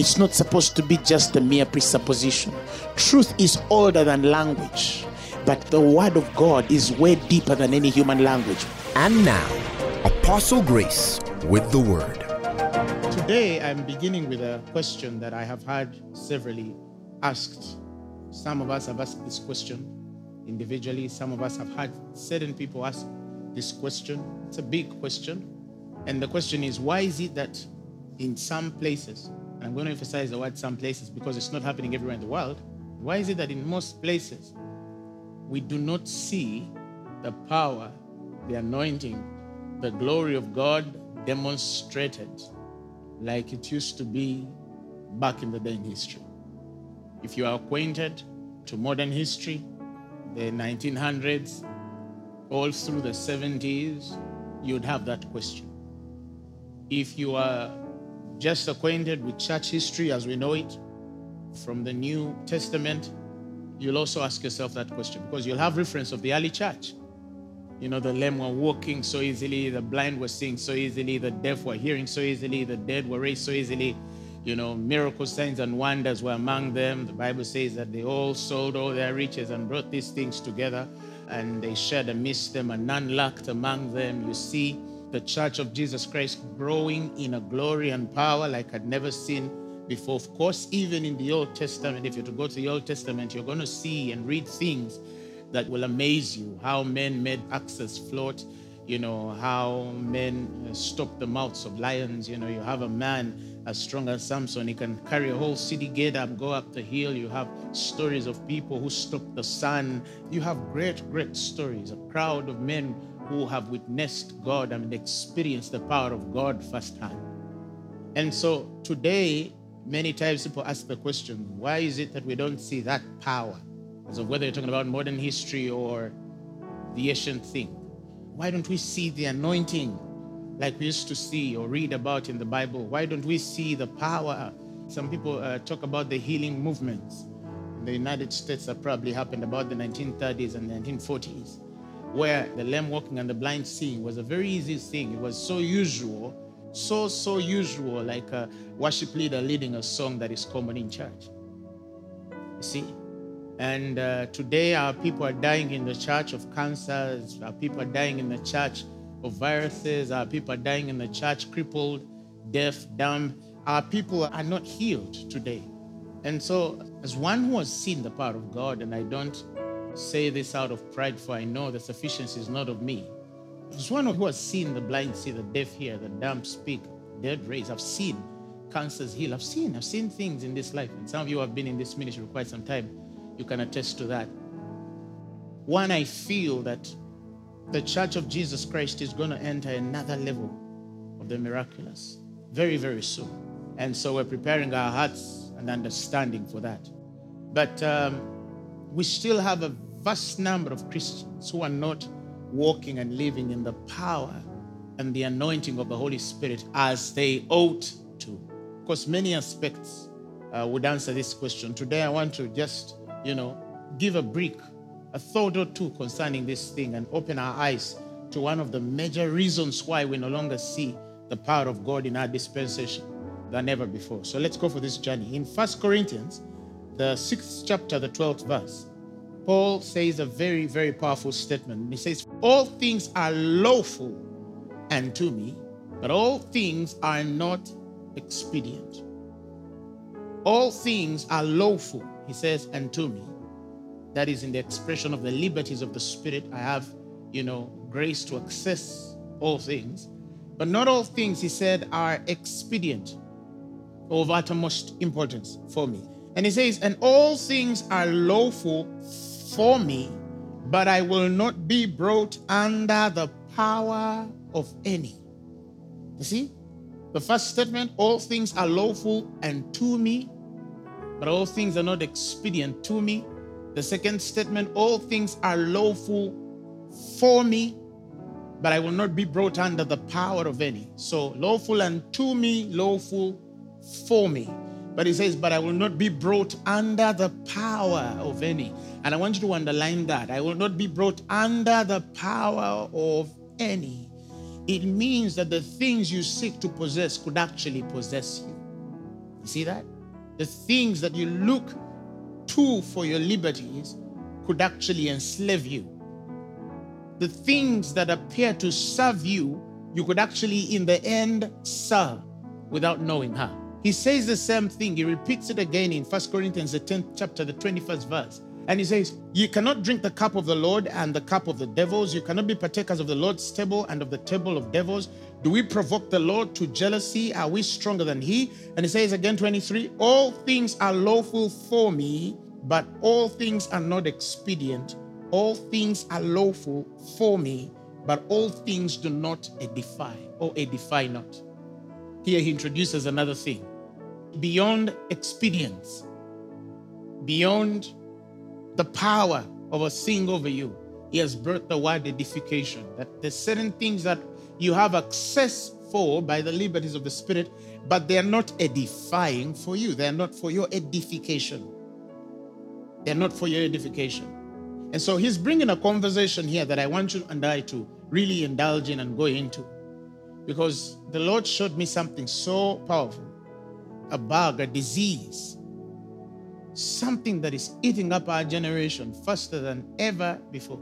It's not supposed to be just a mere presupposition. Truth is older than language, but the word of God is way deeper than any human language. And now, Apostle Grace with the word. Today, I'm beginning with a question that I have had severally asked. Some of us have asked this question individually, some of us have had certain people ask this question. It's a big question. And the question is why is it that in some places, and I'm going to emphasize the word some places because it's not happening everywhere in the world, why is it that in most places we do not see the power, the anointing, the glory of God demonstrated like it used to be back in the day in history? If you are acquainted to modern history, the 1900s, all through the 70s, you'd have that question. If you are just acquainted with church history as we know it from the New Testament, you'll also ask yourself that question because you'll have reference of the early church. You know, the lame were walking so easily, the blind were seeing so easily, the deaf were hearing so easily, the dead were raised so easily. You know, miracle signs and wonders were among them. The Bible says that they all sold all their riches and brought these things together and they shared amidst them, and none lacked among them. You see the church of Jesus Christ growing in a glory and power like I'd never seen before. Of course, even in the Old Testament, if you're to go to the Old Testament, you're going to see and read things that will amaze you. How men made axes float you know how men uh, stop the mouths of lions. You know you have a man as strong as samson he can carry a whole city gate up go up the hill. You have stories of people who stop the sun. You have great great stories a crowd of men who have witnessed god and experienced the power of god firsthand and so today many times people ask the question why is it that we don't see that power as of whether you're talking about modern history or the ancient thing. Why don't we see the anointing like we used to see or read about in the Bible? Why don't we see the power? Some people uh, talk about the healing movements in the United States that probably happened about the 1930s and 1940s, where the lame walking and the blind seeing was a very easy thing. It was so usual, so, so usual, like a worship leader leading a song that is common in church. You see? And uh, today, our people are dying in the church of cancers. Our people are dying in the church of viruses. Our people are dying in the church crippled, deaf, dumb. Our people are not healed today. And so, as one who has seen the power of God, and I don't say this out of pride, for I know the sufficiency is not of me. As one who has seen the blind see, the deaf hear, the dumb speak, dead raise, I've seen cancers heal. I've seen, I've seen things in this life. And some of you have been in this ministry for quite some time you can attest to that. One, I feel that the Church of Jesus Christ is going to enter another level of the miraculous very, very soon. And so we're preparing our hearts and understanding for that. But um, we still have a vast number of Christians who are not walking and living in the power and the anointing of the Holy Spirit as they ought to. Of course, many aspects uh, would answer this question. Today, I want to just you know, give a brick, a thought or two concerning this thing and open our eyes to one of the major reasons why we no longer see the power of God in our dispensation than ever before. So let's go for this journey. In First Corinthians, the sixth chapter, the 12th verse, Paul says a very, very powerful statement. He says, All things are lawful unto me, but all things are not expedient. All things are lawful he says, and to me. That is in the expression of the liberties of the Spirit. I have, you know, grace to access all things. But not all things, he said, are expedient or of uttermost importance for me. And he says, and all things are lawful for me, but I will not be brought under the power of any. You see? The first statement, all things are lawful and to me, but all things are not expedient to me. The second statement, all things are lawful for me, but I will not be brought under the power of any. So lawful and to me, lawful for me. But he says, but I will not be brought under the power of any. And I want you to underline that. I will not be brought under the power of any. It means that the things you seek to possess could actually possess you. You see that? The things that you look to for your liberties could actually enslave you. The things that appear to serve you, you could actually, in the end, serve without knowing how. He says the same thing. He repeats it again in 1 Corinthians, the 10th chapter, the 21st verse. And he says, You cannot drink the cup of the Lord and the cup of the devils. You cannot be partakers of the Lord's table and of the table of devils. Do we provoke the Lord to jealousy? Are we stronger than he? And he says again, 23, All things are lawful for me, but all things are not expedient. All things are lawful for me, but all things do not edify or edify not. Here he introduces another thing beyond experience, beyond the power of a thing over you. He has brought the word edification. That there's certain things that you have access for by the liberties of the Spirit, but they are not edifying for you. They are not for your edification. They're not for your edification. And so he's bringing a conversation here that I want you and I to really indulge in and go into. Because the Lord showed me something so powerful a bug, a disease, something that is eating up our generation faster than ever before.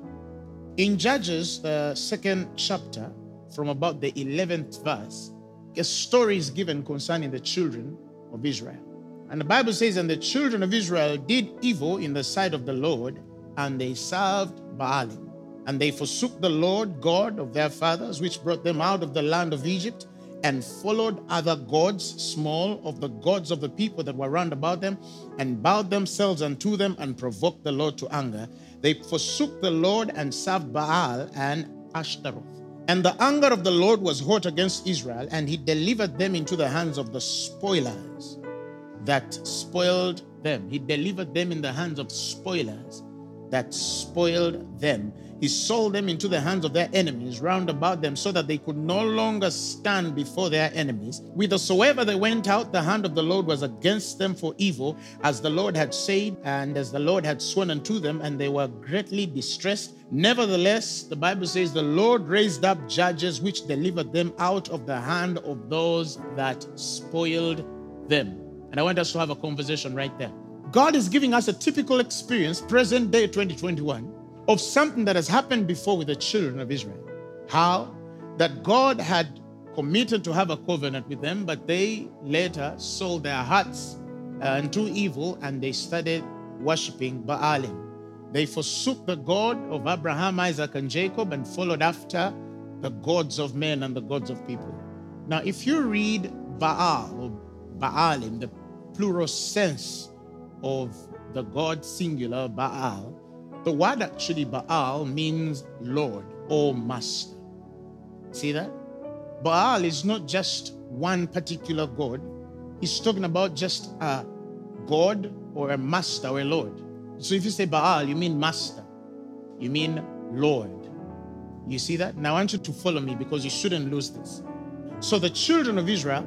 In Judges, the second chapter, from about the 11th verse, a story is given concerning the children of Israel. And the Bible says, And the children of Israel did evil in the sight of the Lord, and they served Baalim. And they forsook the Lord God of their fathers, which brought them out of the land of Egypt, and followed other gods, small of the gods of the people that were round about them, and bowed themselves unto them and provoked the Lord to anger. They forsook the Lord and served Baal and Ashtaroth. And the anger of the Lord was hot against Israel, and he delivered them into the hands of the spoilers that spoiled them. He delivered them in the hands of spoilers that spoiled them. He sold them into the hands of their enemies round about them so that they could no longer stand before their enemies. Whithersoever they went out, the hand of the Lord was against them for evil, as the Lord had said, and as the Lord had sworn unto them, and they were greatly distressed. Nevertheless, the Bible says, the Lord raised up judges which delivered them out of the hand of those that spoiled them. And I want us to have a conversation right there. God is giving us a typical experience, present day 2021, of something that has happened before with the children of Israel. How? That God had committed to have a covenant with them, but they later sold their hearts uh, unto evil and they started worshiping Baalim. They forsook the God of Abraham, Isaac, and Jacob and followed after the gods of men and the gods of people. Now, if you read Baal or Baalim, the plural sense of the God singular Baal, the word actually Baal means Lord or Master. See that? Baal is not just one particular God, he's talking about just a God or a Master or a Lord. So if you say Baal, you mean Master, you mean Lord. You see that? Now I want you to follow me because you shouldn't lose this. So the children of Israel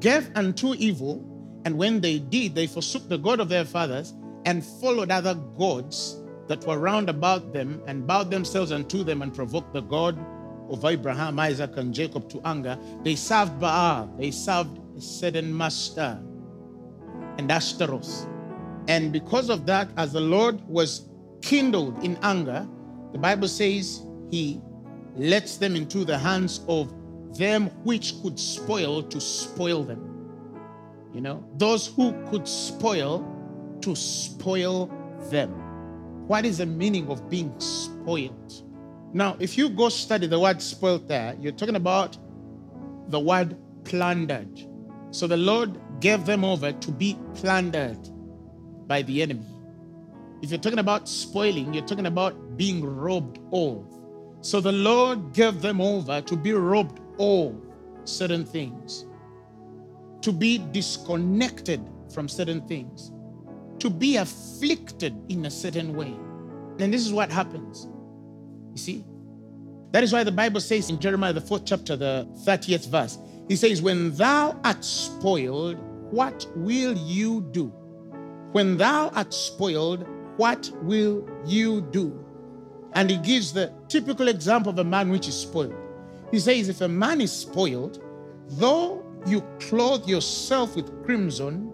gave unto evil and when they did, they forsook the God of their fathers and followed other gods that were round about them and bowed themselves unto them and provoked the God of Abraham, Isaac, and Jacob to anger. They served Baal, they served a certain master and Ashtaroth. And because of that, as the Lord was kindled in anger, the Bible says he lets them into the hands of them which could spoil to spoil them. You know, those who could spoil to spoil them. What is the meaning of being spoiled? Now, if you go study the word spoiled there, you're talking about the word plundered. So the Lord gave them over to be plundered by the enemy. If you're talking about spoiling, you're talking about being robbed of. So the Lord gave them over to be robbed of certain things, to be disconnected from certain things. To be afflicted in a certain way. And this is what happens. You see? That is why the Bible says in Jeremiah, the fourth chapter, the 30th verse, he says, When thou art spoiled, what will you do? When thou art spoiled, what will you do? And he gives the typical example of a man which is spoiled. He says, If a man is spoiled, though you clothe yourself with crimson,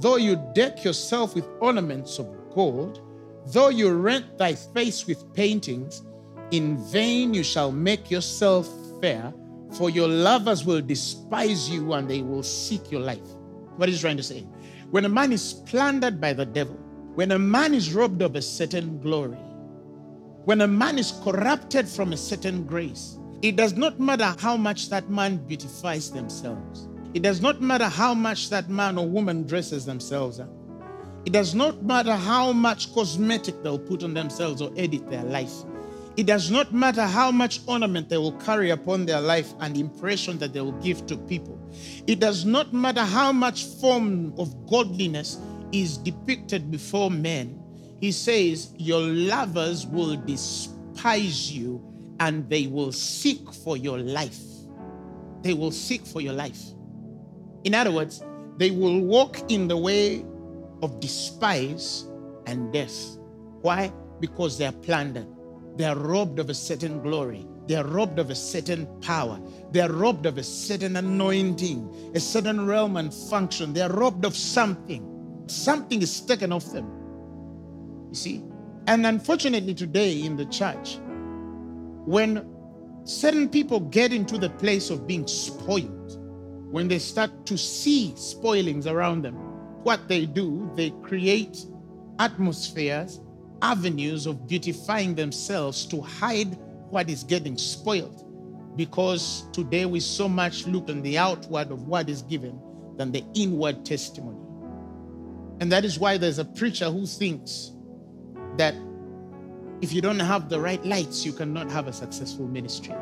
though you deck yourself with ornaments of gold, though you rent thy face with paintings, in vain you shall make yourself fair, for your lovers will despise you and they will seek your life. What is he trying to say? When a man is plundered by the devil, when a man is robbed of a certain glory, when a man is corrupted from a certain grace, it does not matter how much that man beautifies themselves. It does not matter how much that man or woman dresses themselves up. It does not matter how much cosmetic they'll put on themselves or edit their life. It does not matter how much ornament they will carry upon their life and impression that they will give to people. It does not matter how much form of godliness is depicted before men. He says, Your lovers will despise you and they will seek for your life. They will seek for your life. In other words, they will walk in the way of despise and death. Why? Because they are plundered. They are robbed of a certain glory. They are robbed of a certain power. They are robbed of a certain anointing, a certain realm and function. They are robbed of something. Something is taken off them. You see? And unfortunately, today in the church, when certain people get into the place of being spoiled, when they start to see spoilings around them, what they do, they create atmospheres, avenues of beautifying themselves to hide what is getting spoiled. Because today we so much look on the outward of what is given than the inward testimony. And that is why there's a preacher who thinks that if you don't have the right lights, you cannot have a successful ministry.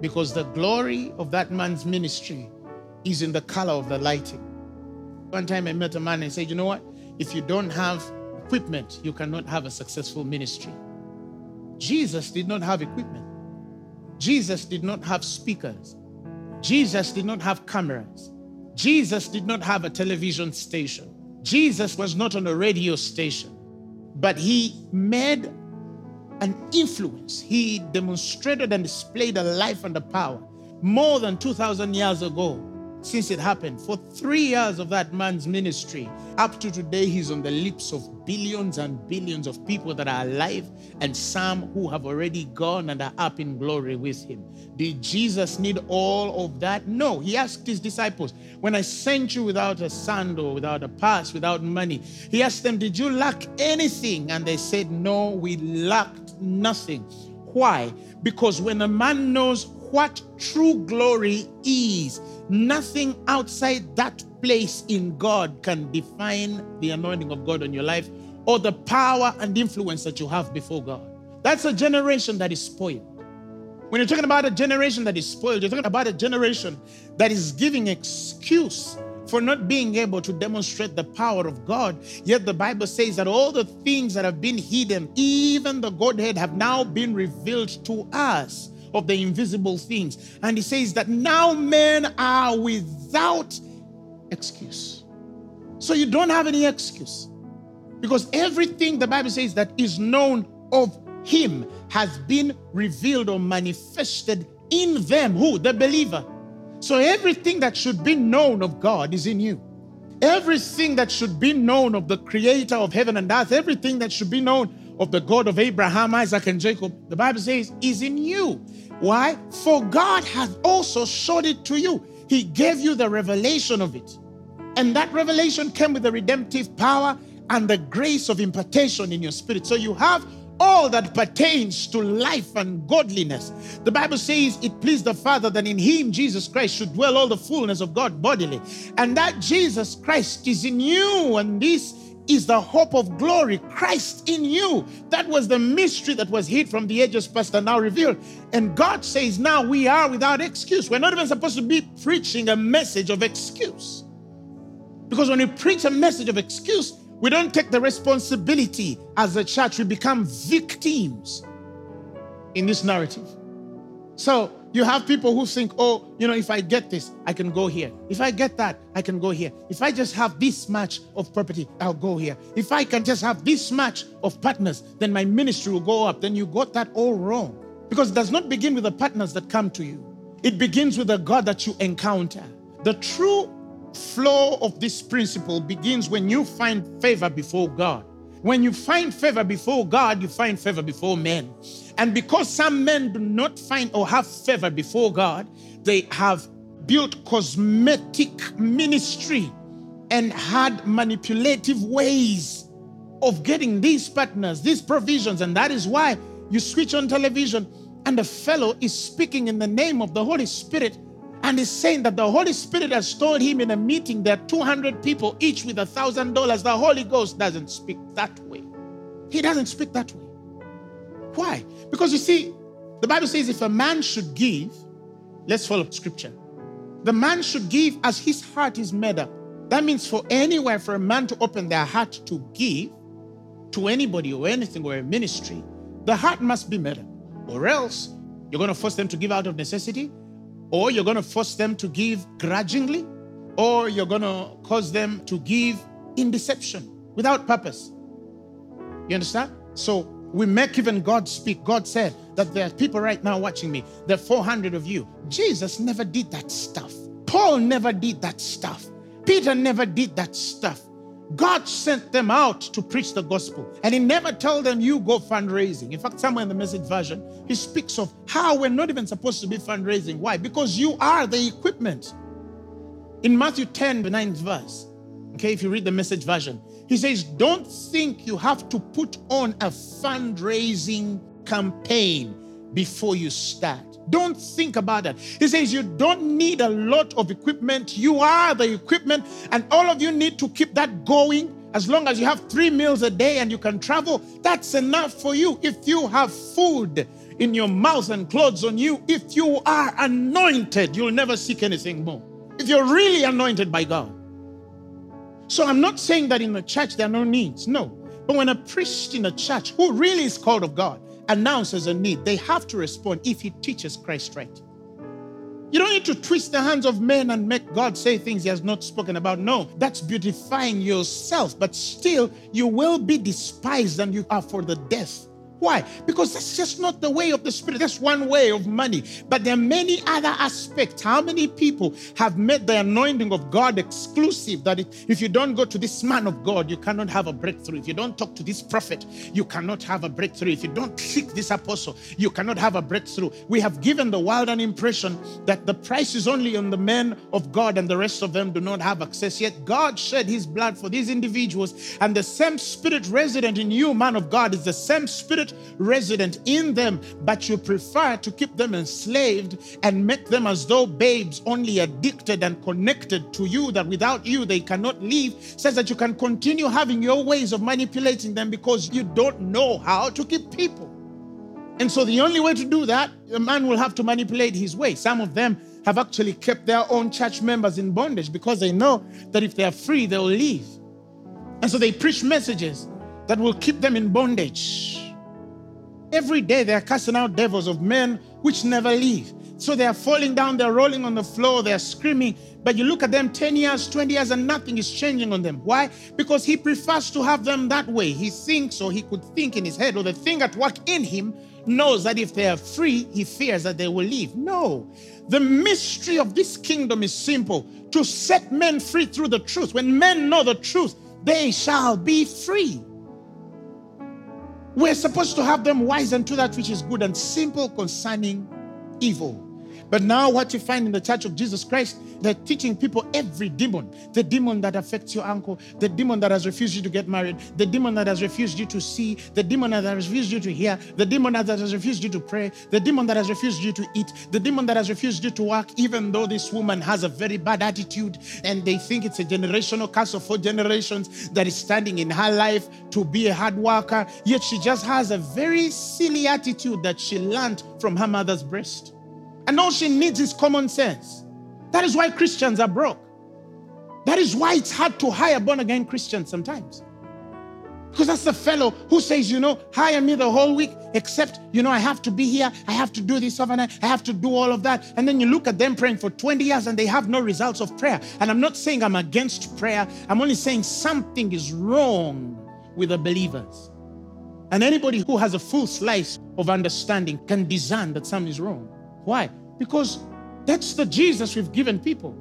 Because the glory of that man's ministry is in the color of the lighting. One time I met a man and said, You know what? If you don't have equipment, you cannot have a successful ministry. Jesus did not have equipment. Jesus did not have speakers. Jesus did not have cameras. Jesus did not have a television station. Jesus was not on a radio station, but he made an influence. He demonstrated and displayed a life and a power more than 2,000 years ago since it happened. For three years of that man's ministry, up to today, he's on the lips of billions and billions of people that are alive and some who have already gone and are up in glory with him. Did Jesus need all of that? No. He asked his disciples, When I sent you without a sandal, without a pass, without money, he asked them, Did you lack anything? And they said, No, we lacked nothing. Why? Because when a man knows what true glory is, Nothing outside that place in God can define the anointing of God on your life or the power and influence that you have before God. That's a generation that is spoiled. When you're talking about a generation that is spoiled, you're talking about a generation that is giving excuse for not being able to demonstrate the power of God. Yet the Bible says that all the things that have been hidden, even the Godhead, have now been revealed to us of the invisible things. And he says that now men are without excuse. So you don't have any excuse. Because everything the Bible says that is known of him has been revealed or manifested in them. Who? The believer. So everything that should be known of God is in you. Everything that should be known of the creator of heaven and earth, everything that should be known of the God of Abraham, Isaac, and Jacob, the Bible says, is in you. Why? For God has also showed it to you. He gave you the revelation of it. And that revelation came with the redemptive power and the grace of impartation in your spirit. So you have all that pertains to life and godliness. The Bible says it pleased the Father that in Him, Jesus Christ, should dwell all the fullness of God bodily. And that Jesus Christ is in you. And this is the hope of glory, Christ in you. That was the mystery that was hid from the ages past and now revealed. And God says, now we are without excuse. We're not even supposed to be preaching a message of excuse. Because when you preach a message of excuse, We don't take the responsibility as a church. We become victims in this narrative. So you have people who think, oh, you know, if I get this, I can go here. If I get that, I can go here. If I just have this much of property, I'll go here. If I can just have this much of partners, then my ministry will go up. Then you got that all wrong. Because it does not begin with the partners that come to you, it begins with the God that you encounter. The true flow of this principle begins when you find favor before God. When you find favor before God, you find favor before men. And because some men do not find or have favor before God, they have built cosmetic ministry and had manipulative ways of getting these partners, these provisions. And that is why you switch on television and the fellow is speaking in the name of the Holy Spirit and he's saying that the Holy Spirit has told him in a meeting that 200 people, each with a thousand dollars. The Holy Ghost doesn't speak that way. He doesn't speak that way. Why? Because you see, the Bible says if a man should give, let's follow scripture. The man should give as his heart is made up. That means for anywhere for a man to open their heart to give to anybody or anything or a ministry, the heart must be made up. Or else you're going to force them to give out of necessity, or you're going to force them to give grudgingly, or you're going to cause them to give in deception without purpose. You understand? So we make even God speak. God said that there are people right now watching me. There are 400 of you. Jesus never did that stuff. Paul never did that stuff. Peter never did that stuff. God sent them out to preach the gospel. And he never told them, you go fundraising. In fact, somewhere in the message version, he speaks of how we're not even supposed to be fundraising. Why? Because you are the equipment. In Matthew 10, the ninth verse, okay, if you read the message version, he says, Don't think you have to put on a fundraising campaign before you start. Don't think about that. He says you don't need a lot of equipment. You are the equipment, and all of you need to keep that going. As long as you have three meals a day and you can travel, that's enough for you. If you have food in your mouth and clothes on you, if you are anointed, you'll never seek anything more. If you're really anointed by God. So I'm not saying that in the church there are no needs. No. But when a priest in a church who really is called of God announces a need, they have to respond if he teaches Christ right. You don't need to twist the hands of men and make God say things he has not spoken about. No, that's beautifying yourself, but still you will be despised and you are for the death why? Because that's just not the way of the Spirit. That's one way of money. But there are many other aspects. How many people have made the anointing of God exclusive that if you don't go to this man of God, you cannot have a breakthrough. If you don't talk to this prophet, you cannot have a breakthrough. If you don't seek this apostle, you cannot have a breakthrough. We have given the world an impression that the price is only on the men of God and the rest of them do not have access. Yet God shed his blood for these individuals, and the same spirit resident in you, man of God, is the same spirit resident in them, but you prefer to keep them enslaved and make them as though babes, only addicted and connected to you, that without you they cannot live, says that you can continue having your ways of manipulating them because you don't know how to keep people. And so the only way to do that, a man will have to manipulate his way. Some of them have actually kept their own church members in bondage because they know that if they are free, they'll leave. And so they preach messages that will keep them in bondage. Every day they are casting out devils of men which never leave. So they are falling down, they're rolling on the floor, they're screaming. But you look at them 10 years, 20 years, and nothing is changing on them. Why? Because he prefers to have them that way. He thinks, or he could think in his head, or the thing at work in him knows that if they are free, he fears that they will leave. No. The mystery of this kingdom is simple to set men free through the truth. When men know the truth, they shall be free. We're supposed to have them wise unto that which is good and simple concerning evil. But now, what you find in the church of Jesus Christ, they're teaching people every demon the demon that affects your uncle, the demon that has refused you to get married, the demon that has refused you to see, the demon that has refused you to hear, the demon that has refused you to pray, the demon that has refused you to eat, the demon that has refused you to work, even though this woman has a very bad attitude and they think it's a generational curse of four generations that is standing in her life to be a hard worker, yet she just has a very silly attitude that she learned from her mother's breast. And all she needs is common sense. That is why Christians are broke. That is why it's hard to hire born again Christians sometimes. Because that's the fellow who says, you know, hire me the whole week, except, you know, I have to be here. I have to do this overnight. I have to do all of that. And then you look at them praying for 20 years and they have no results of prayer. And I'm not saying I'm against prayer. I'm only saying something is wrong with the believers. And anybody who has a full slice of understanding can discern that something is wrong. Why? Because that's the Jesus we've given people.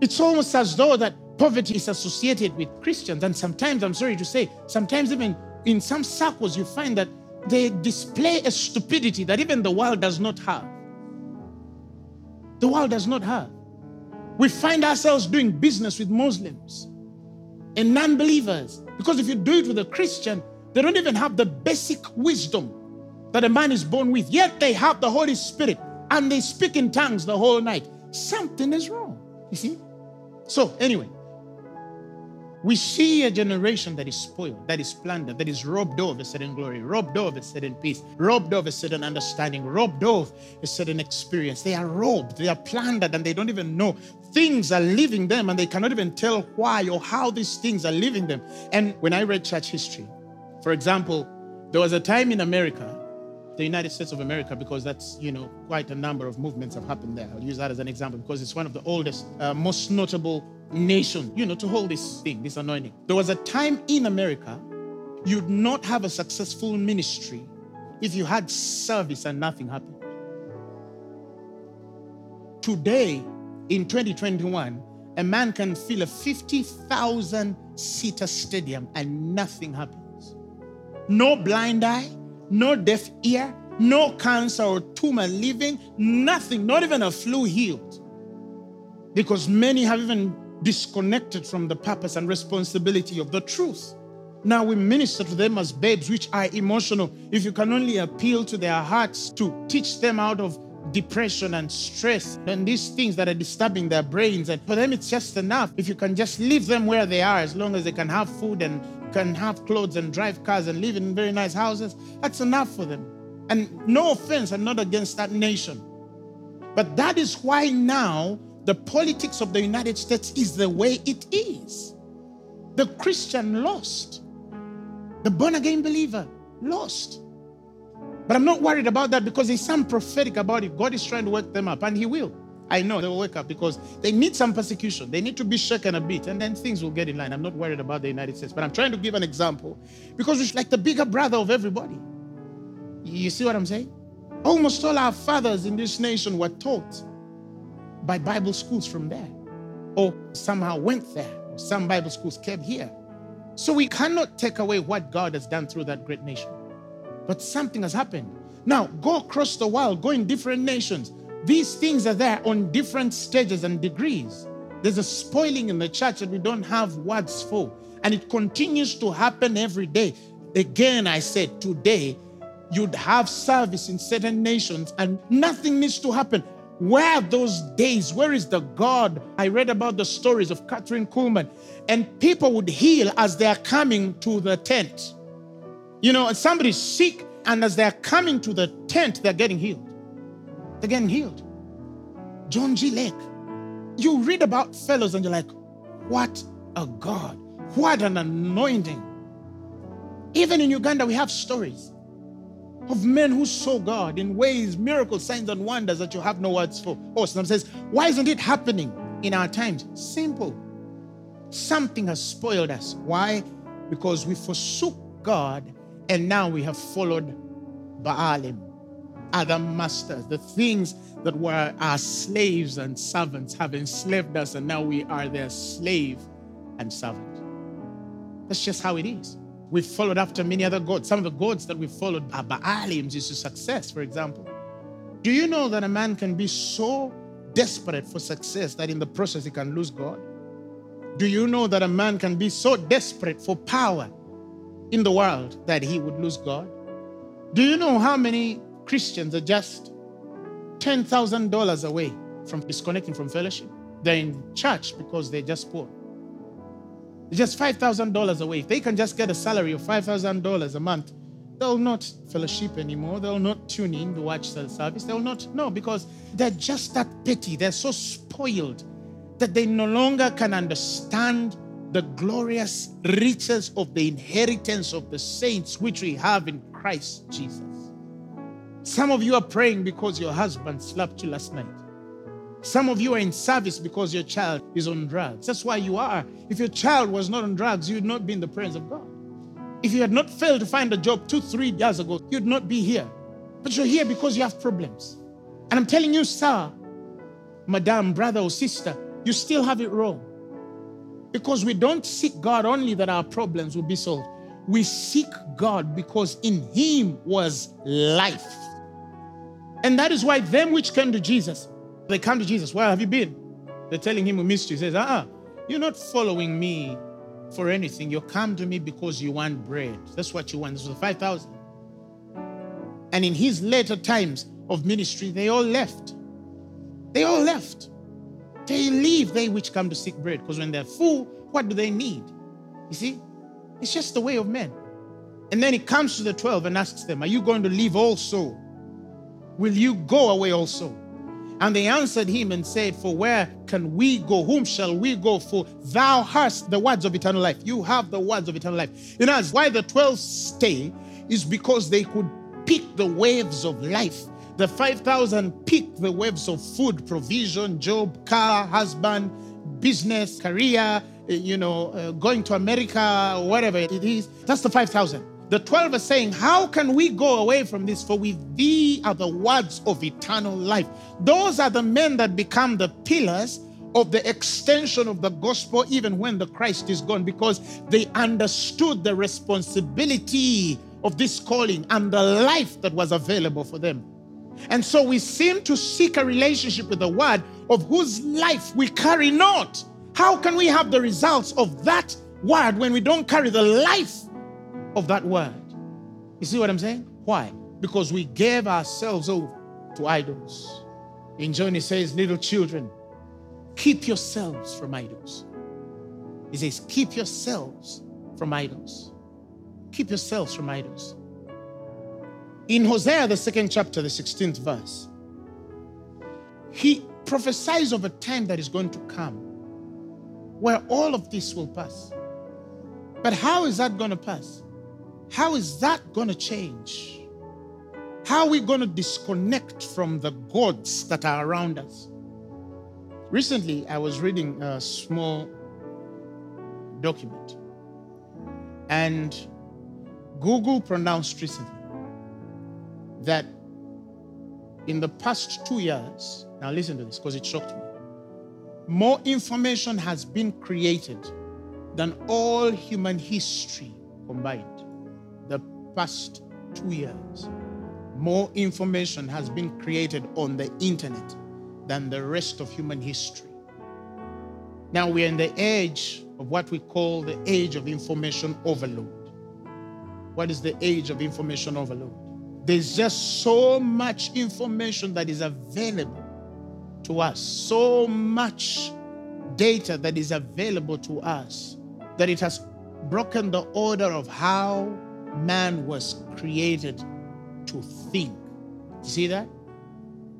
It's almost as though that poverty is associated with Christians. And sometimes, I'm sorry to say, sometimes even in some circles, you find that they display a stupidity that even the world does not have. The world does not have. We find ourselves doing business with Muslims and non believers because if you do it with a Christian, they don't even have the basic wisdom that a man is born with, yet they have the Holy Spirit and they speak in tongues the whole night. Something is wrong. You see? So, anyway, we see a generation that is spoiled, that is plundered, that is robbed of a certain glory, robbed of a certain peace, robbed of a certain understanding, robbed of a certain experience. They are robbed, they are plundered, and they don't even know. Things are leaving them, and they cannot even tell why or how these things are leaving them. And when I read church history, for example, there was a time in America the United States of America because that's, you know, quite a number of movements have happened there. I'll use that as an example because it's one of the oldest, uh, most notable nation, you know, to hold this thing, this anointing. There was a time in America you'd not have a successful ministry if you had service and nothing happened. Today, in 2021, a man can fill a 50,000 seater stadium and nothing happens. No blind eye, no deaf ear, no cancer or tumor living, nothing, not even a flu healed. Because many have even disconnected from the purpose and responsibility of the truth. Now we minister to them as babes which are emotional. If you can only appeal to their hearts to teach them out of depression and stress and these things that are disturbing their brains, and for them it's just enough. If you can just leave them where they are, as long as they can have food and can have clothes and drive cars and live in very nice houses, that's enough for them. And no offense, I'm not against that nation. But that is why now the politics of the United States is the way it is. The Christian lost, the born again believer lost. But I'm not worried about that because there's some prophetic about it. God is trying to wake them up, and He will. I know they will wake up because they need some persecution. They need to be shaken a bit, and then things will get in line. I'm not worried about the United States, but I'm trying to give an example because it's like the bigger brother of everybody. You see what I'm saying? Almost all our fathers in this nation were taught by Bible schools from there, or somehow went there. Or some Bible schools came here. So we cannot take away what God has done through that great nation. But something has happened. Now, go across the world, go in different nations. These things are there on different stages and degrees. There's a spoiling in the church that we don't have words for. And it continues to happen every day. Again, I said today, you'd have service in certain nations and nothing needs to happen. Where are those days? Where is the God? I read about the stories of Kathryn Kuhlman, and people would heal as they are coming to the tent. You know, somebody's sick, and as they're coming to the tent, they're getting healed. Getting healed. John G. Lake. You read about fellows, and you're like, what a God. What an anointing. Even in Uganda, we have stories of men who saw God in ways, miracles, signs, and wonders that you have no words for. Oh, some says, why isn't it happening in our times? Simple. Something has spoiled us. Why? Because we forsook God and now we have followed Baalim, other masters, the things that were our slaves and servants have enslaved us, and now we are their slave and servant. That's just how it is. We've followed after many other gods. Some of the gods that we followed are Baalims is success, for example. Do you know that a man can be so desperate for success that in the process he can lose God? Do you know that a man can be so desperate for power in the world that he would lose God? Do you know how many Christians are just $10,000 away from disconnecting from fellowship? They're in church because they're just poor They're just $5,000 away. If they can just get a salary of $5,000 a month, they'll not fellowship anymore. They'll not tune in to watch the service. They'll not, no, because they're just that petty. They're so spoiled that they no longer can understand the glorious riches of the inheritance of the saints which we have in Christ Jesus. Some of you are praying because your husband slapped you last night. Some of you are in service because your child is on drugs. That's why you are. If your child was not on drugs, you would not be in the presence of God. If you had not failed to find a job two, three years ago, you'd not be here. But you're here because you have problems. And I'm telling you, sir, madam, brother, or sister, you still have it wrong. Because we don't seek God only that our problems will be solved. We seek God because in Him was life. And that is why them which came to Jesus, they come to Jesus. Where have you been? They're telling him we missed you. He says, uh-uh, you're not following me for anything. You come to me because you want bread. That's what you want. This was 5,000. And in his later times of ministry, they all left. They all left. They leave, they which come to seek bread. Because when they're full, what do they need? You see? It's just the way of men. And then he comes to the 12 and asks them, Are you going to leave also? Will you go away also? And they answered him and said, For where can we go? Whom shall we go? For thou hast the words of eternal life. You have the words of eternal life. You know, why the 12 stay is because they could pick the waves of life. The 5,000 pick the waves of food, provision, job, car, husband, business, career, eh, you know, uh, going to America, whatever it is. That's the 5,000. The 12 are saying, How can we go away from this? For with thee are the words of eternal life. Those are the men that become the pillars of the extension of the gospel, even when the Christ is gone, because they understood the responsibility of this calling and the life that was available for them. And so we seem to seek a relationship with the word of whose life we carry not. How can we have the results of that word when we don't carry the life of that word. You see what I'm saying? Why? Because we gave ourselves over to idols. In John, he says, Little children, keep yourselves from idols. He says, Keep yourselves from idols. Keep yourselves from idols. In Hosea, the second chapter, the 16th verse, he prophesies of a time that is going to come where all of this will pass. But how is that going to pass? How is that going to change? How are we going to disconnect from the gods that are around us? Recently, I was reading a small document, and Google pronounced recently that in the past two years, now listen to this because it shocked me, more information has been created than all human history combined past two years, more information has been created on the internet than the rest of human history. Now we're in the age of what we call the age of information overload. What is the age of information overload? There's just so much information that is available to us, so much data that is available to us that it has broken the order of how man was created to think. You see that?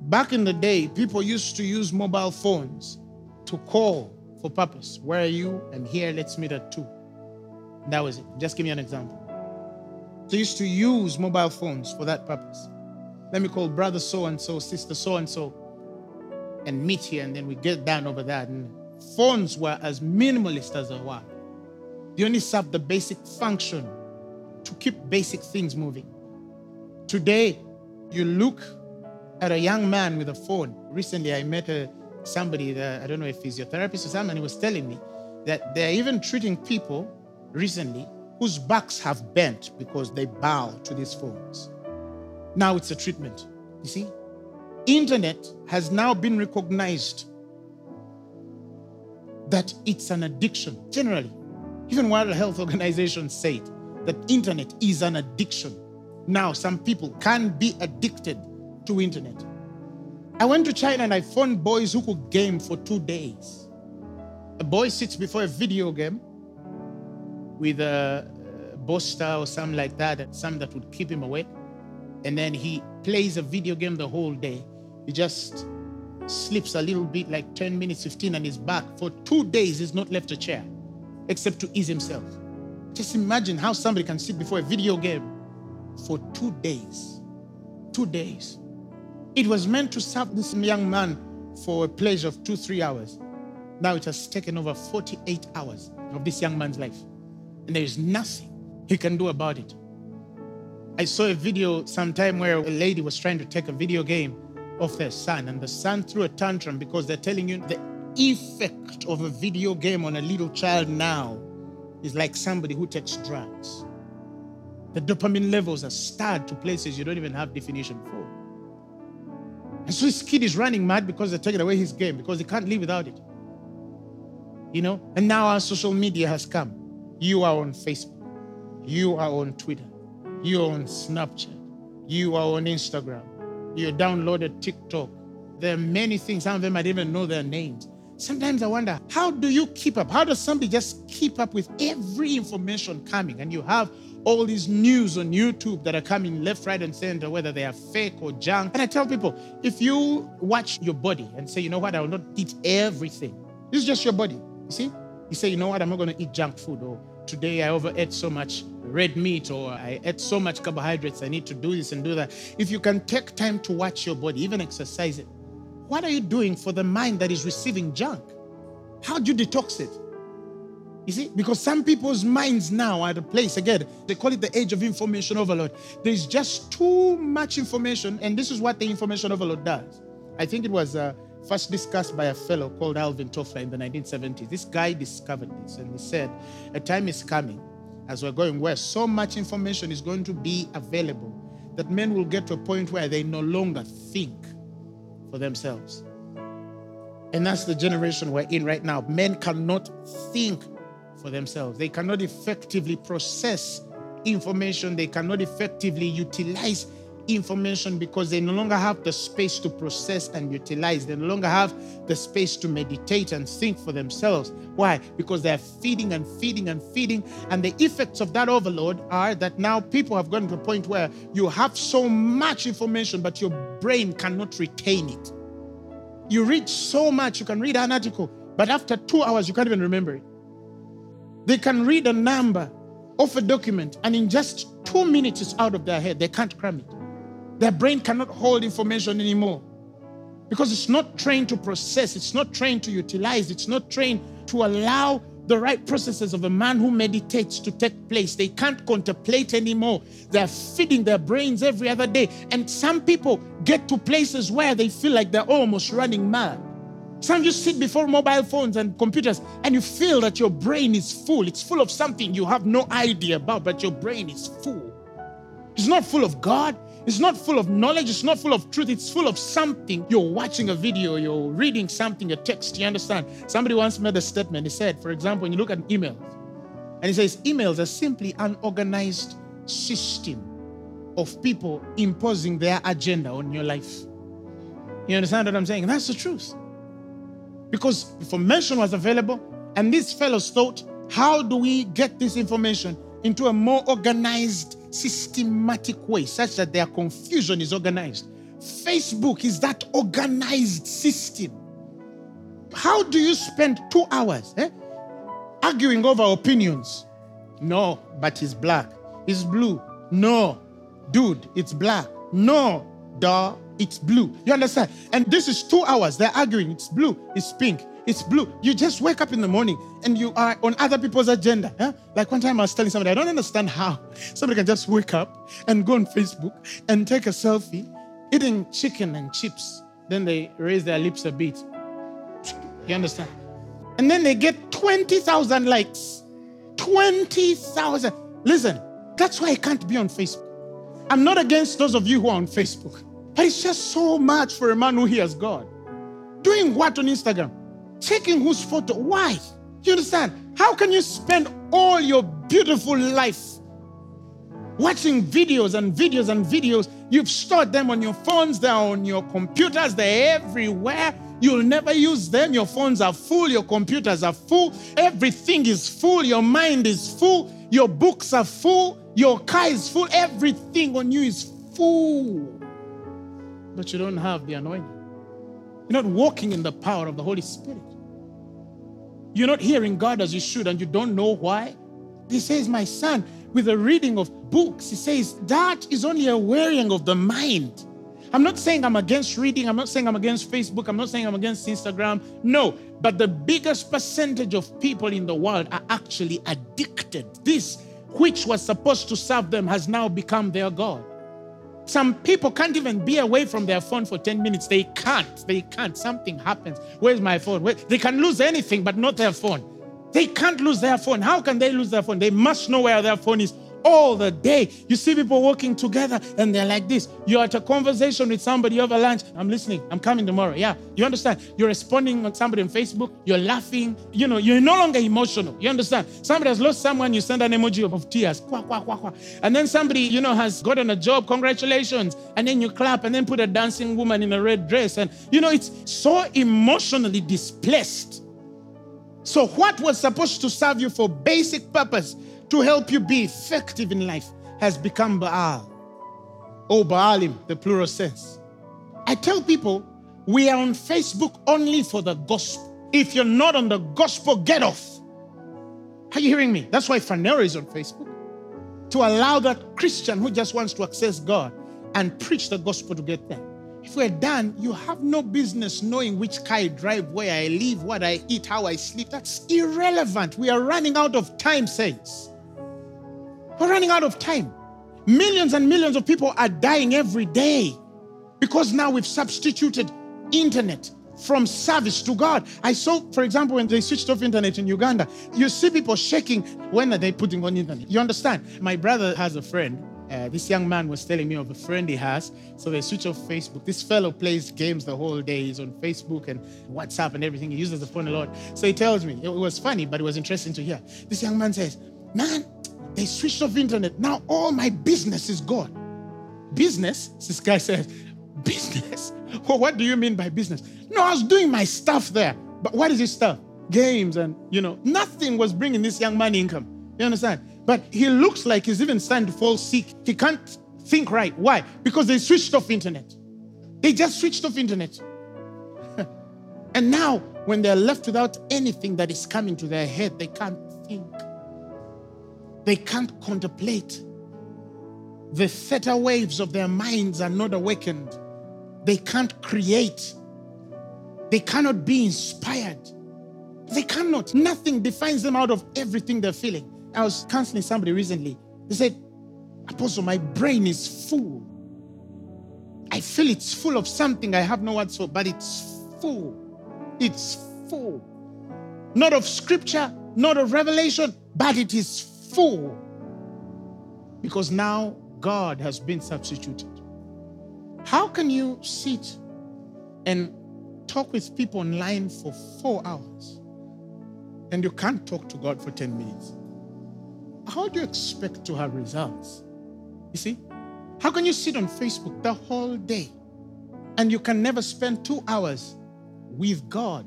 Back in the day, people used to use mobile phones to call for purpose. Where are you? I'm here. Let's meet at two. That was it. Just give me an example. They used to use mobile phones for that purpose. Let me call brother so and so, sister so and so, and meet here, and then we get down over that. And phones were as minimalist as they were. They only served the basic function to keep basic things moving. Today, you look at a young man with a phone. Recently, I met a, somebody, that, I don't know if physiotherapist or someone, he was telling me that they're even treating people recently whose backs have bent because they bow to these phones. Now it's a treatment. You see? Internet has now been recognized that it's an addiction, generally. Even World Health Organization say it that internet is an addiction. Now, some people can be addicted to internet. I went to China and I found boys who could game for two days. A boy sits before a video game with a booster or something like that, something that would keep him awake. And then he plays a video game the whole day. He just sleeps a little bit, like 10 minutes, 15, and he's back. For two days, he's not left a chair. except to ease himself. Just imagine how somebody can sit before a video game for two days. Two days. It was meant to serve this young man for a pleasure of two, three hours. Now it has taken over 48 hours of this young man's life. And there is nothing he can do about it. I saw a video sometime where a lady was trying to take a video game of their son, and the son threw a tantrum because they're telling you the effect of a video game on a little child now is like somebody who takes drugs. The dopamine levels are stirred to places you don't even have definition for. And so this kid is running mad because they're taking away his game because he can't live without it. You know? And now our social media has come. You are on Facebook. You are on Twitter. You are on Snapchat. You are on Instagram. You downloaded TikTok. There are many things. Some of them I didn't even know their names. Sometimes I wonder, how do you keep up? How does somebody just keep up with every information coming? And you have all these news on YouTube that are coming left, right, and center, whether they are fake or junk. And I tell people, if you watch your body and say, you know what, I will not eat everything, this is just your body. You see? You say, you know what, I'm not going to eat junk food, or today I overate so much red meat, or I ate so much carbohydrates, I need to do this and do that. If you can take time to watch your body, even exercise it, what are you doing for the mind that is receiving junk? How do you detox it? You see, because some people's minds now are at a place, again, they call it the age of information overload. There's just too much information, and this is what the information overload does. I think it was uh, first discussed by a fellow called Alvin Toffler in the 1970s. This guy discovered this, and he said, A time is coming as we're going where so much information is going to be available that men will get to a point where they no longer think for themselves. And that's the generation we're in right now. Men cannot think for themselves, they cannot effectively process information, they cannot effectively utilize information because they no longer have the space to process and utilize. They no longer have the space to meditate and think for themselves. Why? Because they're feeding and feeding and feeding. And the effects of that overload are that now people have gotten to a point where you have so much information, but your brain cannot retain it. You read so much, you can read an article, but after two hours, you can't even remember it. They can read a number of a document, and in just two minutes, it's out of their head. They can't cram it. Their brain cannot hold information anymore because it's not trained to process, it's not trained to utilize, it's not trained to allow the right processes of a man who meditates to take place. They can't contemplate anymore. They're feeding their brains every other day. And some people get to places where they feel like they're almost running mad. Some you sit before mobile phones and computers and you feel that your brain is full. It's full of something you have no idea about, but your brain is full. It's not full of God. It's not full of knowledge. It's not full of truth. It's full of something. You're watching a video, you're reading something, a text. You understand? Somebody once made a statement. He said, for example, when you look at emails, and he says, emails are simply an organized system of people imposing their agenda on your life. You understand what I'm saying? And that's the truth. Because information was available, and these fellows thought, how do we get this information into a more organized systematic way such that their confusion is organized. Facebook is that organized system. How do you spend two hours eh, arguing over opinions? No, but he's black. He's blue. No, dude, it's black. No, duh, it's blue. You understand? And this is two hours. They're arguing. It's blue, it's pink, it's blue. You just wake up in the morning and you are on other people's agenda. Like one time I was telling somebody, I don't understand how somebody can just wake up and go on Facebook and take a selfie eating chicken and chips. Then they raise their lips a bit. You understand? And then they get 20,000 likes. 20,000. Listen, that's why I can't be on Facebook. I'm not against those of you who are on Facebook, but it's just so much for a man who hears God. Doing what on Instagram? Checking whose photo. Why? You understand? How can you spend all your beautiful life watching videos and videos and videos? You've stored them on your phones, they're on your computers, they're everywhere. You'll never use them. Your phones are full, your computers are full, everything is full, your mind is full, your books are full, your car is full, everything on you is full. But you don't have the anointing. You're not walking in the power of the Holy Spirit. You're not hearing God as you should and you don't know why? He says, My son, with the reading of books, he says, that is only a wearing of the mind. I'm not saying I'm against reading. I'm not saying I'm against Facebook. I'm not saying I'm against Instagram. No, but the biggest percentage of people in the world are actually addicted. This, which was supposed to serve them, has now become their God. Some people can't even be away from their phone for 10 minutes. They can't. They can't. Something happens. Where's my phone? Where? They can lose anything, but not their phone. They can't lose their phone. How can they lose their phone? They must know where their phone is all the day. You see people working together and they're like this. You're at a conversation with somebody over lunch. I'm listening. I'm coming tomorrow. Yeah. You understand? You're responding on somebody on Facebook. You're laughing. You know, you're no longer emotional. You understand? Somebody has lost someone. You send an emoji of, tears. Quah, quah, quah, quah. And then somebody, you know, has gotten a job. Congratulations. And then you clap and then put a dancing woman in a red dress. And, you know, it's so emotionally displaced. So, what was supposed to serve you for basic purpose to help you be effective in life has become Baal Oh, Baalim, the plural sense. I tell people we are on Facebook only for the gospel. If you're not on the gospel, get off. Are you hearing me? That's why Phaneroo is on Facebook to allow that Christian who just wants to access God and preach the gospel to get there. If we're done, you have no business knowing which car I drive, where I live, what I eat, how I sleep. That's irrelevant. We are running out of time, saints. We're running out of time. Millions and millions of people are dying every day because now we've substituted internet from service to God. I saw, for example, when they switched off internet in Uganda, you see people shaking. When are they putting on internet? You understand? My brother has a friend. Uh, this young man was telling me of a friend he has. So they switch off Facebook. This fellow plays games the whole day. He's on Facebook and WhatsApp and everything. He uses the phone a lot. So he tells me, it was funny, but it was interesting to hear. This young man says, Man, they switched off internet. Now all my business is gone. Business? This guy says, business? Well, what do you mean by business? No, I was doing my stuff there. But what is his stuff? Games and, you know, nothing was bringing this young man income. You understand? But he looks like he's even starting to fall sick. He can't think right. Why? Because they switched off internet. They just switched off internet. and now, when they're left without anything that is coming to their head, they can't think. They can't contemplate. The theta waves of their minds are not awakened. They can't create. They cannot be inspired. They cannot. Nothing defines them out of everything they're feeling. I was counseling somebody recently. They said, Apostle, my brain is full. I feel it's full of something I have no words for, but it's full. It's full. Not of scripture, not of revelation, but it is full because now God has been substituted. How can you sit and talk with people online for four hours and you can't talk to God for 10 minutes? How do you expect to have results? You see? How can you sit on Facebook the whole day and you can never spend two hours with God?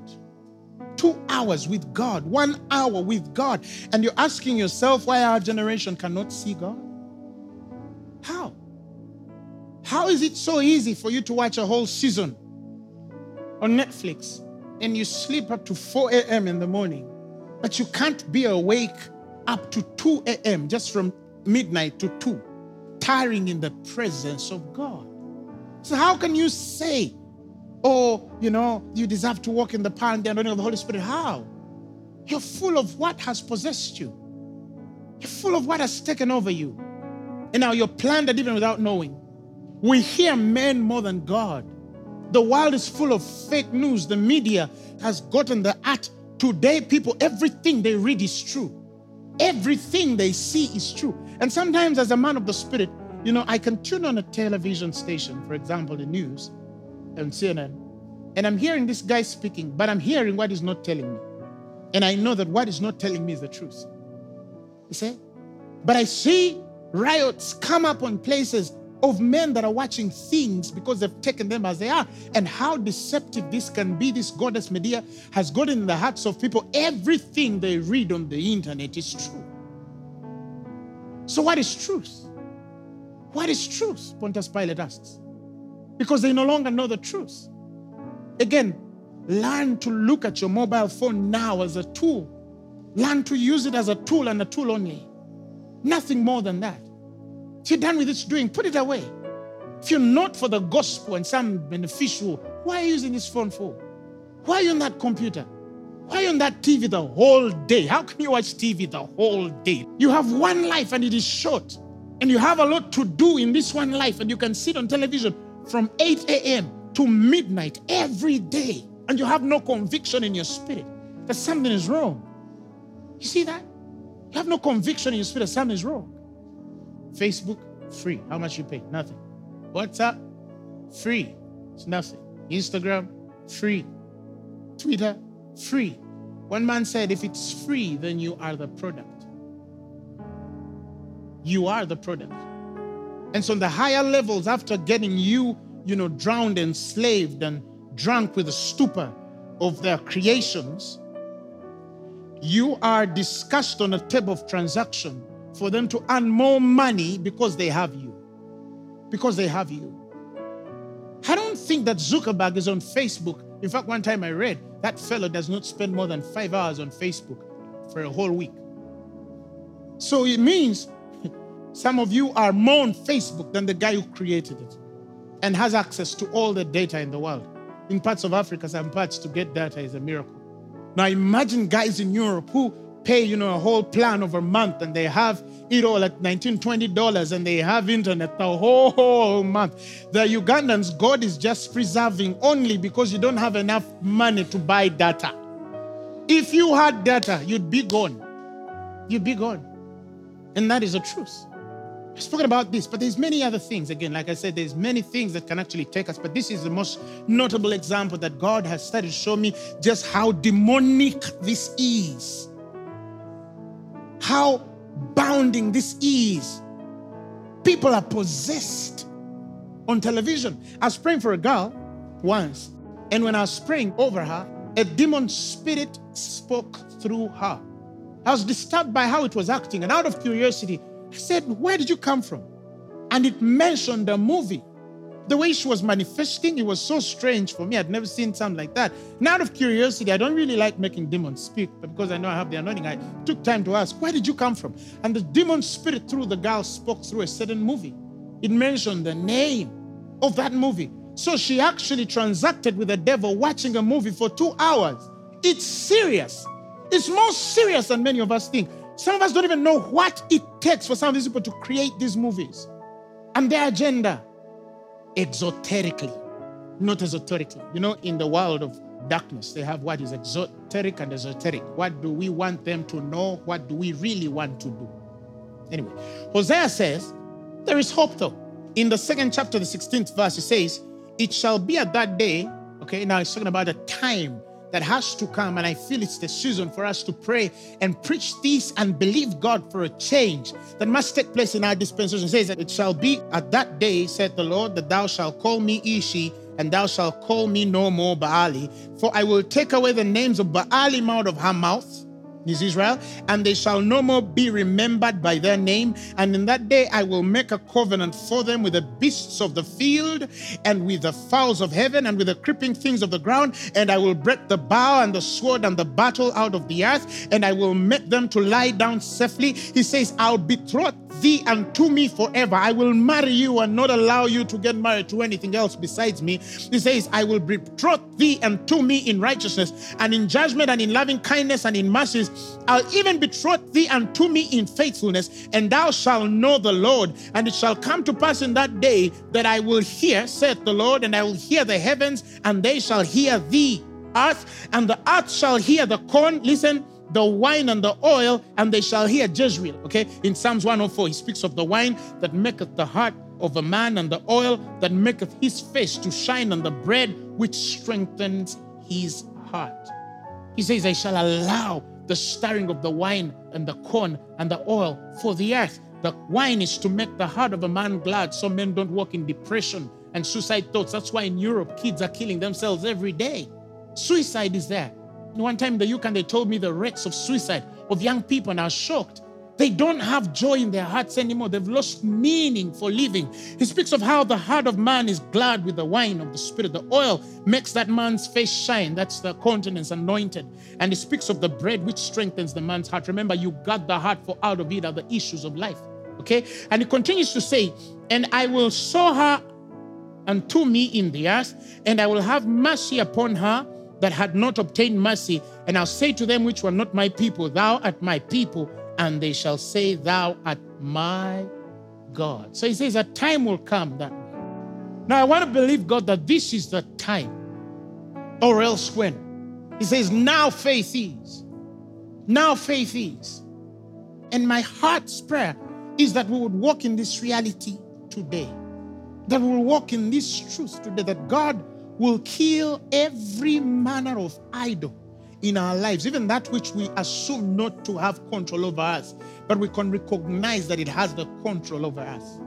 Two hours with God, one hour with God, and you're asking yourself why our generation cannot see God? How? How is it so easy for you to watch a whole season on Netflix and you sleep up to 4 a.m. in the morning, but you can't be awake up to 2 a.m. just from midnight to 2, tiring in the presence of God? So, how can you say Oh, you know, you deserve to walk in the power and the anointing of the Holy Spirit. How? You're full of what has possessed you. You're full of what has taken over you. And now you're planted even without knowing. We hear men more than God. The world is full of fake news. The media has gotten the art. Today, people, everything they read is true. Everything they see is true. And sometimes, as a man of the Spirit, you know, I can tune on a television station, for example, the news, and CNN, and I'm hearing this guy speaking, but I'm hearing what he's not telling me. And I know that what he's not telling me is the truth. You see? But I see riots come up on places of men that are watching things because they've taken them as they are. And how deceptive this can be, this goddess media has got in the hearts of people. Everything they read on the internet is true. So, what is truth? What is truth? Pontius Pilate asks because they no longer know the truth. Again, learn to look at your mobile phone now as a tool. Learn to use it as a tool and a tool only. Nothing more than that. If you're done with its doing, put it away. If you're not for the gospel and some beneficial, why are you using this phone for? Why are you on that computer? Why are you on that TV the whole day? How can you watch TV the whole day? You have one life and it is short. And you have a lot to do in this one life, and you can sit on television from 8 a.m. to midnight every day, and you have no conviction in your spirit that something is wrong. You see that? You have no conviction in your spirit that something is wrong. Facebook, free. How much you pay? Nothing. WhatsApp, free. It's nothing. Instagram, free. Twitter, free. One man said, if it's free, then you are the product. You are the product. And so, on the higher levels, after getting you, you know, drowned, enslaved, and drunk with the stupor of their creations, you are discussed on a table of transaction for them to earn more money because they have you. Because they have you. I don't think that Zuckerberg is on Facebook. In fact, one time I read that fellow does not spend more than five hours on Facebook for a whole week. So it means some of you are more on Facebook than the guy who created it and has access to all the data in the world. In parts of Africa, some parts to get data is a miracle. Now imagine guys in Europe who pay, you know, a whole plan over a month and they have it all at 19, 20 dollars and they have internet the whole, whole month. The Ugandans, God is just preserving only because you don't have enough money to buy data. If you had data, you'd be gone. You'd be gone. And that is the truth. I've spoken about this, but there's many other things. Again, like I said, there's many things that can actually take us, but this is the most notable example that God has started to show me just how demonic this is. How bounding this is. People are possessed on television. I was praying for a girl once, and when I was praying over her, a demon spirit spoke through her. I was disturbed by how it was acting, and out of curiosity, I said, Where did you come from? And it mentioned a movie. The way she was manifesting, it was so strange for me. I'd never seen something like that. And out of curiosity, I don't really like making demons speak, but because I know I have the anointing, I took time to ask, Where did you come from? And the demon spirit through the girl spoke through a certain movie. It mentioned the name of that movie. So she actually transacted with the devil watching a movie for two hours. It's serious. It's more serious than many of us think. Some of us don't even know what it takes for some of these people to create these movies and their agenda exoterically, not esoterically. You know, in the world of darkness, they have what is exoteric and esoteric. What do we want them to know? What do we really want to do? Anyway, Hosea says, There is hope though. In the second chapter, the 16th verse, it says, It shall be at that day, okay, now it's talking about a time that has to come. And I feel it's the season for us to pray and preach this and believe God for a change that must take place in our dispensation. It says it shall be at that day, said the Lord, that thou shalt call me Ishi, and thou shalt call me no more Baali. For I will take away the names of Baalim out of her mouth is Israel, and they shall no more be remembered by their name. And in that day I will make a covenant for them with the beasts of the field, and with the fowls of heaven, and with the creeping things of the ground. And I will break the bow and the sword and the battle out of the earth, and I will make them to lie down safely. He says, I'll betroth thee unto me forever. I will marry you and not allow you to get married to anything else besides me. He says, I will betroth thee unto me in righteousness and in judgment and in loving kindness and in mercies. I'll even betroth thee unto me in faithfulness, and thou shalt know the Lord. And it shall come to pass in that day that I will hear, saith the Lord, and I will hear the heavens, and they shall hear thee, earth, and the earth shall hear the corn. Listen, the wine and the oil, and they shall hear Jezreel. Okay, in Psalms 104, he speaks of the wine that maketh the heart of a man, and the oil that maketh his face to shine, and the bread which strengthens his heart. He says, I shall allow the stirring of the wine and the corn and the oil for the earth. The wine is to make the heart of a man glad so men don't walk in depression and suicide thoughts. That's why in Europe, kids are killing themselves every day. Suicide is there. One time in the UK, they told me the rates of suicide of young people, and I was shocked. They don't have joy in their hearts anymore. They've lost meaning for living. He speaks of how the heart of man is glad with the wine of the Spirit. The oil makes that man's face shine. That's the countenance anointed. And he speaks of the bread which strengthens the man's heart. Remember, you got the heart, for out of it are the issues of life. Okay? And he continues to say, And I will sow her unto me in the earth, and I will have mercy upon her that had not obtained mercy. And I'll say to them which were not my people, Thou art my people and they shall say, Thou art my God. So he says, A time will come that. Now I want to believe God that this is the time, or else when. He says, Now faith is. Now faith is. And my heart's prayer is that we would walk in this reality today. That we will walk in this truth today, that God will kill every manner of idol in our lives, even that which we assume not to have control over us, but we can recognize that it has the control over us.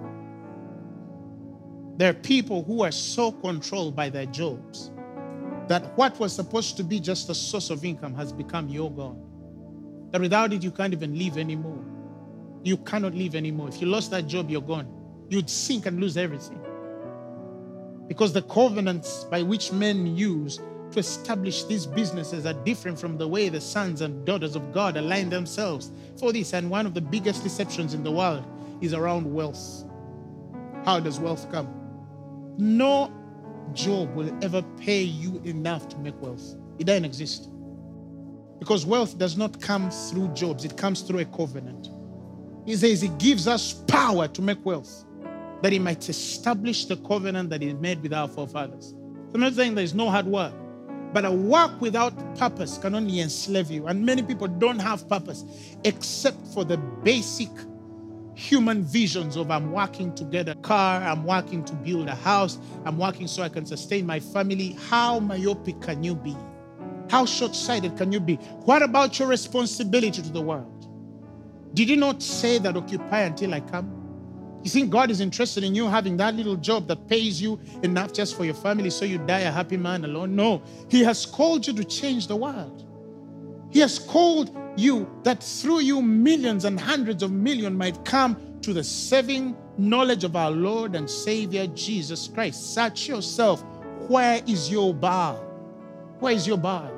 There are people who are so controlled by their jobs that what was supposed to be just a source of income has become your God. That without it, you can't even live anymore. You cannot live anymore. If you lost that job, you're gone. You'd sink and lose everything. Because the covenants by which men use to establish these businesses are different from the way the sons and daughters of God align themselves for this. And one of the biggest deceptions in the world is around wealth. How does wealth come? No job will ever pay you enough to make wealth. It doesn't exist. Because wealth does not come through jobs, it comes through a covenant. He says he gives us power to make wealth, that he might establish the covenant that he made with our forefathers. So I'm not saying there's no hard work. But a work without purpose can only enslave you. And many people don't have purpose except for the basic human visions of I'm working to get a car, I'm working to build a house, I'm working so I can sustain my family. How myopic can you be? How short sighted can you be? What about your responsibility to the world? Did you not say that occupy until I come? You think God is interested in you having that little job that pays you enough just for your family so you die a happy man alone? No. He has called you to change the world. He has called you that through you millions and hundreds of millions might come to the saving knowledge of our Lord and Savior Jesus Christ. Search yourself. Where is your Baal? Where is your Baal?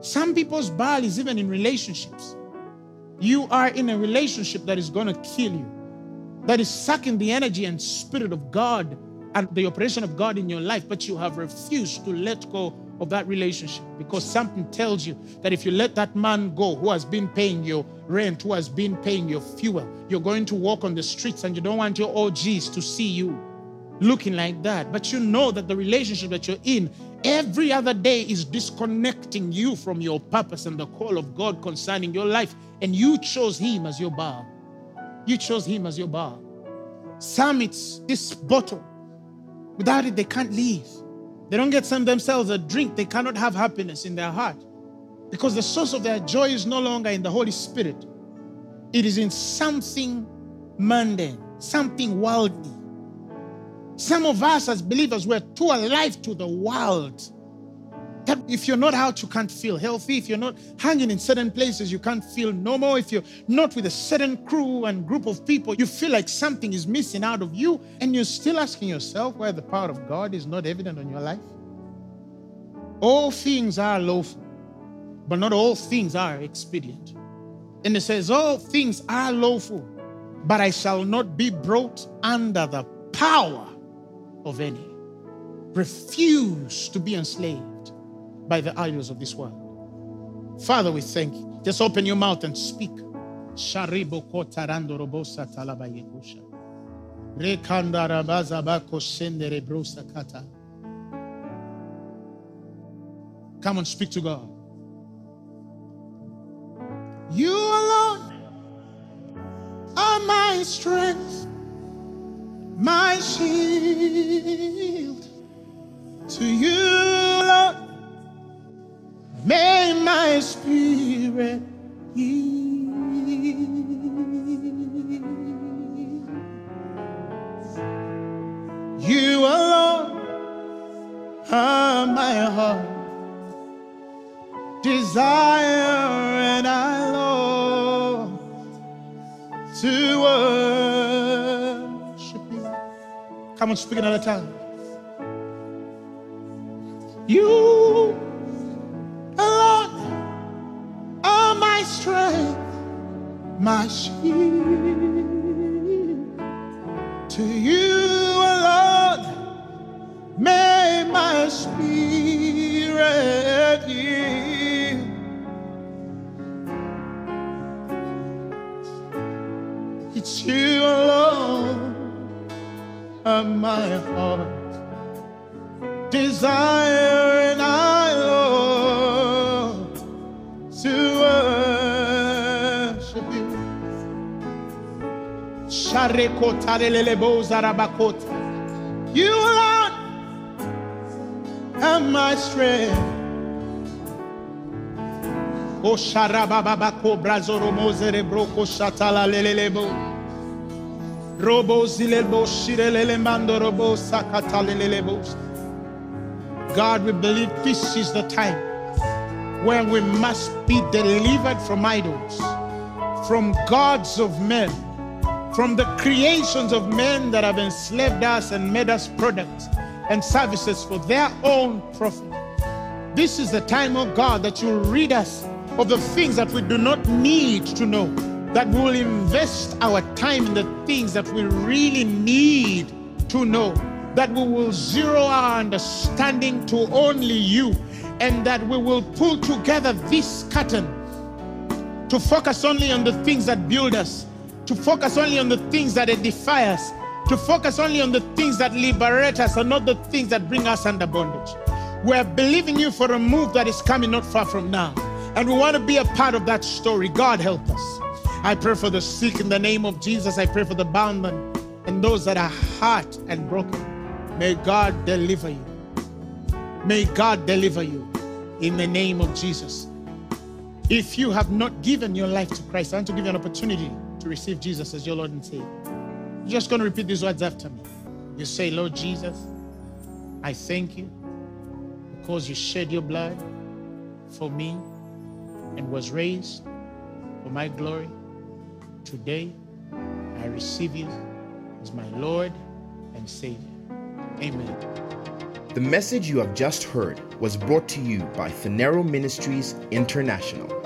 Some people's Baal is even in relationships. You are in a relationship that is going to kill you that is sucking the energy and spirit of God and the operation of God in your life, but you have refused to let go of that relationship because something tells you that if you let that man go who has been paying your rent, who has been paying your fuel, you're going to walk on the streets and you don't want your OGs to see you looking like that. But you know that the relationship that you're in every other day is disconnecting you from your purpose and the call of God concerning your life, and you chose Him as your Baal. You chose him as your Baal. Some, it's this bottle. Without it, they can't leave. They don't get some themselves a drink. They cannot have happiness in their heart because the source of their joy is no longer in the Holy Spirit. It is in something mundane, something worldly. Some of us as believers, we're too alive to the world that if you're not out, you can't feel healthy. If you're not hanging in certain places, you can't feel normal. If you're not with a certain crew and group of people, you feel like something is missing out of you. And you're still asking yourself why the power of God is not evident on your life. All things are lawful, but not all things are expedient. And it says, All things are lawful, but I shall not be brought under the power of any. Refuse to be enslaved by the idols of this world. Father, we thank you. Just open your mouth and speak. Come and speak to God. You alone are my strength, my shield. To you, Lord, May my spirit yield. You alone are my heart desire, and I long to worship you. Come on, speak another tongue. You alone are my strength, my shield. To you alone may my spirit yield. It's you alone of my heart desire You Lord am my strength. O sharababako brazoro mozere broko shatala lelelebo. Robo lelelebo. God, we believe this is the time where we must be delivered from idols, from gods of men, from the creations of men that have enslaved us and made us products and services for their own profit. This is the time, oh God, that you rid us of the things that we do not need to know, that we will invest our time in the things that we really need to know that we will zero our understanding to only you, and that we will pull together this curtain to focus only on the things that build us, to focus only on the things that edify us, to focus only on the things that liberate us, and not the things that bring us under bondage. We're believing you for a move that is coming not far from now, and we want to be a part of that story. God help us. I pray for the sick in the name of Jesus. I pray for the bound and, and those that are hurt and broken. May God deliver you. May God deliver you in the name of Jesus. If you have not given your life to Christ, I want to give you an opportunity to receive Jesus as your Lord and Savior. You're just going to repeat these words after me. You say, Lord Jesus, I thank you because you shed your blood for me and was raised for my glory. Today, I receive you as my Lord and Savior. Amen. The message you have just heard was brought to you by Phaneroo Ministries International.